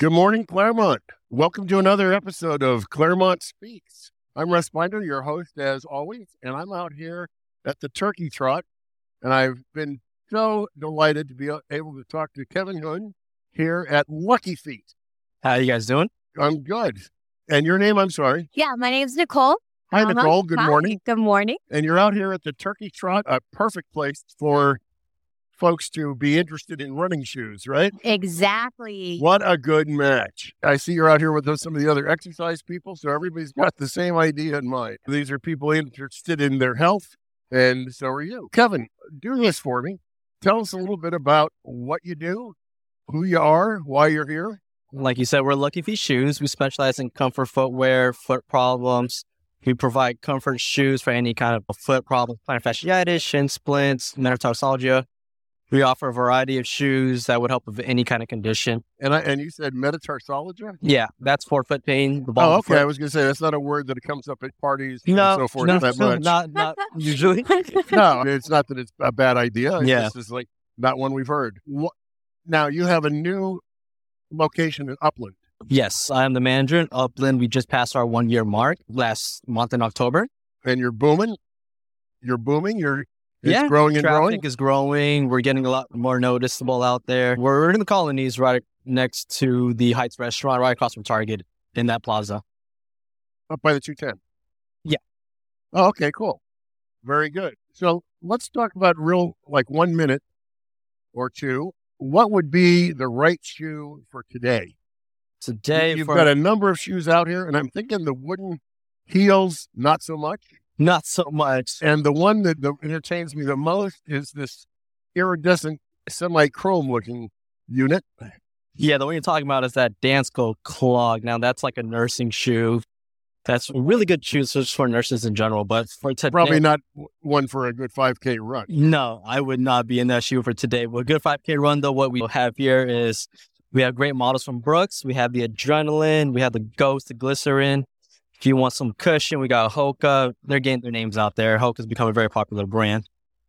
Good morning, Claremont. Welcome to another episode of Claremont Speaks. I'm Russ Binder, your host as always, and I'm out here at the Turkey Trot, and I've been so delighted to be able to talk to Kevin Hoon here at Lucky Feet. How you guys doing? I'm good. And your name, I'm sorry. Yeah, my name's Nicole. Hi. Nicole. Good Hi. morning. Good morning. And you're out here at the Turkey Trot, a perfect place for folks to be interested in running shoes, right? Exactly. What a good match. I see you're out here with those- some of the other exercise people, so everybody's got the same idea in mind. These are people interested in their health, and so are you. Kevin, do this for me. Tell us a little bit about what you do, who you are, why you're here. Like you said, we're Lucky Feet Shoes. We specialize in comfort footwear, foot problems. We provide comfort shoes for any kind of foot problems, plantar fasciitis, shin splints, metatarsalgia. We offer a variety of shoes that would help with any kind of condition. And I and you said metatarsology? Yeah, that's for foot pain. The ball Oh, of the okay. I was going to say that's not a word that comes up at parties No, and so forth no, that much. not not usually. no, it's not that it's a bad idea. It's Yeah. just is like not one we've heard. What, now you have a new location in Upland. yes, I am the manager in Upland. We just passed our one year mark last month in October. and you're booming. You're booming. You're it's Yeah, growing and Traffic growing. is growing. We're getting a lot more noticeable out there. We're in the colonies right next to the Heights restaurant, right across from Target in that plaza. Up by the 210. Yeah. Oh, okay, cool. Very good. So let's talk about real, like one minute or two. What would be the right shoe for today? Today, You've for got a number of shoes out here, and I'm thinking the wooden heels, not so much. Not so much. And the one that, entertains me the most is this iridescent, semi chrome looking unit. Yeah, the one you're talking about is that Dansko clog. Now, that's like a nursing shoe. That's a really good shoes just for nurses in general, but for today, Probably not one for a good 5K run. No, I would not be in that shoe for today. Well, good 5K run, though, what we have here is we have great models from Brooks. We have the Adrenaline. We have the Ghost, the Glycerin. If you want some cushion, we got Hoka. They're getting their names out there. Hoka's become a very popular brand.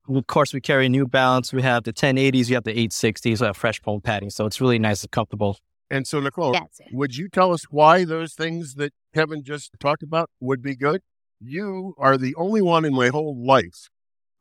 Of course, we carry New Balance. We have the 1080s. We have the 860s. We have fresh foam padding. So it's really nice and comfortable. And so, Nicole, Yes. would you tell us why those things that Kevin just talked about would be good? You are the only one in my whole life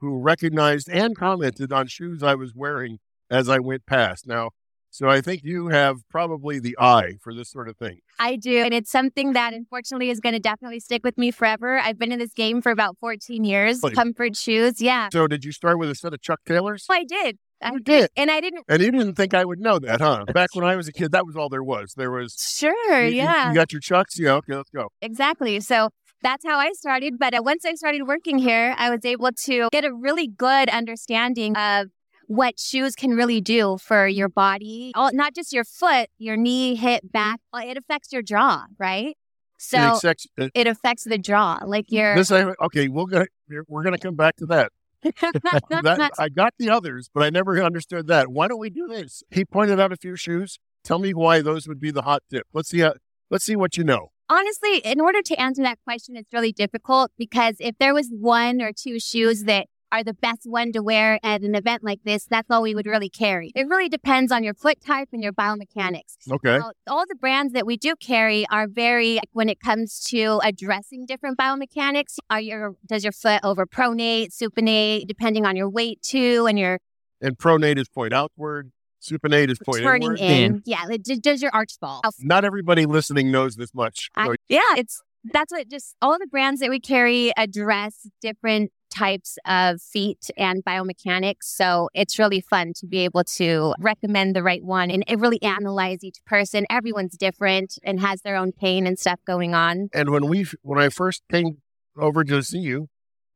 who recognized and commented on shoes I was wearing as I went past. Now, so I think you have probably the eye for this sort of thing. I do. And it's something that unfortunately is going to definitely stick with me forever. I've been in this game for about 14 years. Comfort shoes. Yeah. So, did you start with a set of Chuck Taylors? Oh, I did. I You did. did. And I didn't. And you didn't think I would know that, huh? Back when I was a kid, that was all there was. There was, Sure. you- you- yeah. You got your Chucks? Yeah, okay, let's go. Exactly. So that's how I started. But uh, once I started working here, I was able to get a really good understanding of what shoes can really do for your body, All, not just your foot, your knee, hip, mm-hmm. back. Uh, it affects your jaw, right? So It accepts- uh, it affects the jaw, like mm-hmm. your. this, okay, we'll go, we're going to come back to that. that I got the others, but I never understood that. Why don't we do this? He pointed out a few shoes. Tell me why those would be the hot tip. Let's see how, let's see what you know. Honestly, in order to answer that question, it's really difficult because if there was one or two shoes that are the best one to wear at an event like this, that's all we would really carry. It really depends on your foot type and your biomechanics. Okay. Now, all the brands that we do carry are very when it comes to addressing different biomechanics. Are your does your foot over pronate, supinate, depending on your weight too, and your And pronate is point outward. Supinate is point turning inward. in. Yeah, it- does your arch fall? Not everybody listening knows this much. I- yeah, it's that's what just all the brands that we carry address different types of feet and biomechanics. So it's really fun to be able to recommend the right one and it really analyze each person. Everyone's different and has their own pain and stuff going on. and when we when I first came over to see you,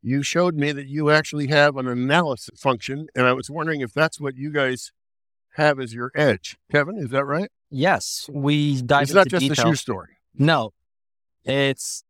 you showed me that you actually have an analysis function, and I was wondering if that's what you guys have as your edge. Kevin, is that right? Yes, we dive it's into not just detail. a shoe store. No, it's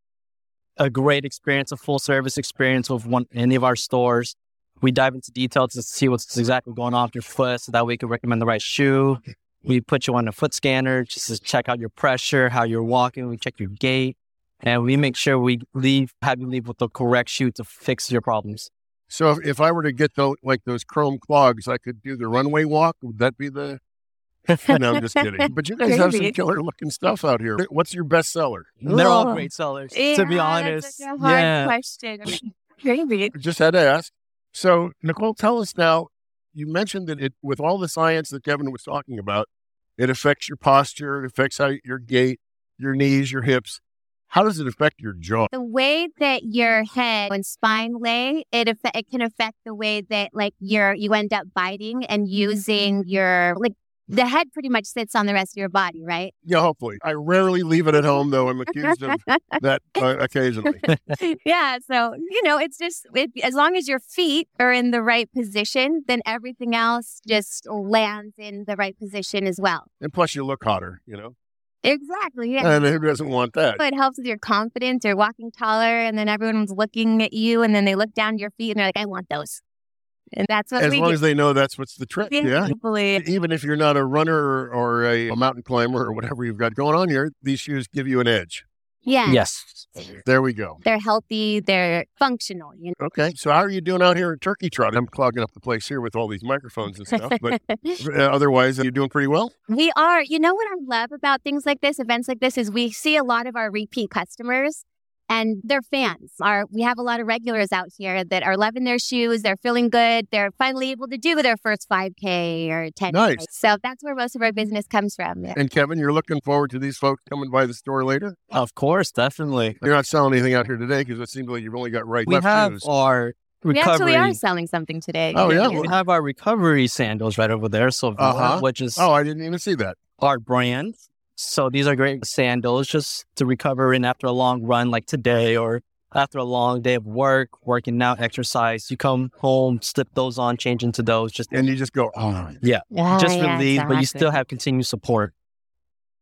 a great experience, a full service experience with one any of our stores. We dive into detail to see what's exactly going on with your foot, so that we can recommend the right shoe. We put you on a foot scanner just to check out your pressure, how you're walking. We check your gait, and we make sure we leave have you leave with the correct shoe to fix your problems. So if, if I were to get those like those chrome clogs, I could do the runway walk. Would that be the no, I'm just kidding. But you guys have some killer looking stuff out here. What's your best seller? They're all Ugh. great sellers, Yeah, to be honest. That's a hard yeah. question. Crazy. Just had to ask. So, Nicole, tell us now. You mentioned that it, with all the science that Kevin was talking about, it affects your posture, it affects how your gait, your knees, your hips. How does it affect your jaw? The way that your head and spine lay, it affe- it can affect the way that like your you end up biting and using your like the head pretty much sits on the rest of your body, right? Yeah, hopefully. I rarely leave it at home, though. I'm accused of that uh, occasionally. yeah, so you know, it's just it, as long as your feet are in the right position, then everything else just lands in the right position as well. And plus, you look hotter, you know? Exactly. Yeah. And who doesn't want that? So it helps with your confidence. You're walking taller, and then everyone's looking at you, and then they look down your feet, and they're like, "I want those." And that's what As we long do. as they know that's what's the trick. Yeah. Hopefully. Even if you're not a runner or, or a, a mountain climber or whatever you've got going on here, these shoes give you an edge. Yeah. Yes. There we go. They're healthy. They're functional. You Okay. So, how are you doing out here at Turkey Trot? I'm clogging up the place here with all these microphones and stuff, but know. uh, otherwise, are you doing pretty well? we are. You know what I love about things like this, events like this, is we see a lot of our repeat customers. And they're fans. Are we have a lot of regulars out here that are loving their shoes. They're feeling good. They're finally able to do their first 5K or 10K. Nice. So that's where most of our business comes from. Yeah. And Kevin, you're looking forward to these folks coming by the store later? Of course, definitely. You're not selling anything out here today because it seems like you've only got right We left have shoes. our We actually are selling something today. Oh, yeah? We have our recovery sandals right over there. So, Uh-huh. which is Oh, I didn't even see that. our brand. So these are great sandals just to recover in after a long run like today or after a long day of work, working out, exercise. You come home, slip those on, change into those, just And you just go, oh, yeah, Yeah, just yeah, relieved, but you still have continued support.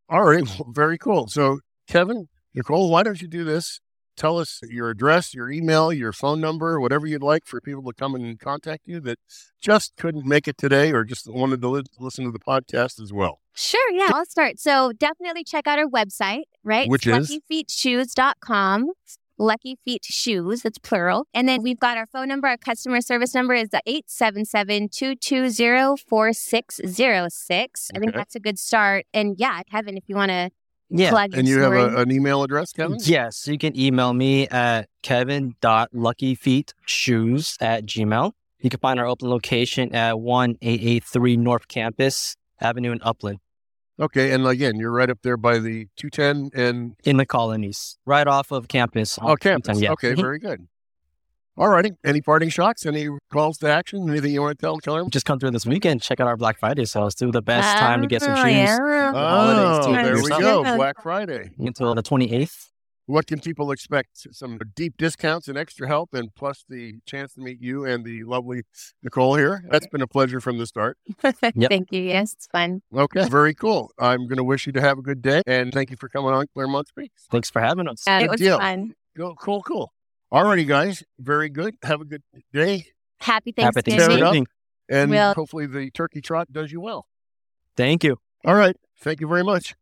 all right. Well, very cool. So, Kevin, Nicole, why don't you do this? Tell us your address, your email, your phone number, whatever you'd like for people to come and contact you that just couldn't make it today or just wanted to li- listen to the podcast as well. Sure, yeah. I'll start. So definitely check out our website, right? Which It's is? luckyfeetshoes.com. Lucky Feet Shoes, that's plural. And then we've got our phone number, our customer service number is the 877-220-4606. I think that's a good start. And yeah, Kevin, if you want to Yeah. plug And you have a, an email address, Kevin? Yes, you can email me at kevin.luckyfeetshoes at gmail. You can find our open location at 1883 North Campus Avenue in Upland Okay. And again, you're right up there by the 210 and in the colonies, right off of campus. oh, campus. yeah. Okay. Mhm. Very good. All righty. Any parting shots? Any calls to action? Anything you want to tell, tell them? Just come through this weekend. Check out our Black Friday sales. Too the best time to get some shoes yeah. holidays, Oh, there we Yourself. go. Black Friday. until the 28th. What can people expect? Some deep discounts and extra help, and plus the chance to meet you and the lovely Nicole here. That's been a pleasure from the start. Thank you. Yes, it's fun. Okay, very cool. I'm going to wish you to have a good day, and thank you for coming on Claremont Speaks. Thanks for having us. Uh, Good it was deal. fun. Go, cool, cool. Alrighty, guys. Very good. Have a good day, Happy Happy Thanksgiving. Tear it up. Thanksgiving. and Well- hopefully the turkey trot does you well. Thank you. All right. Thank you very much.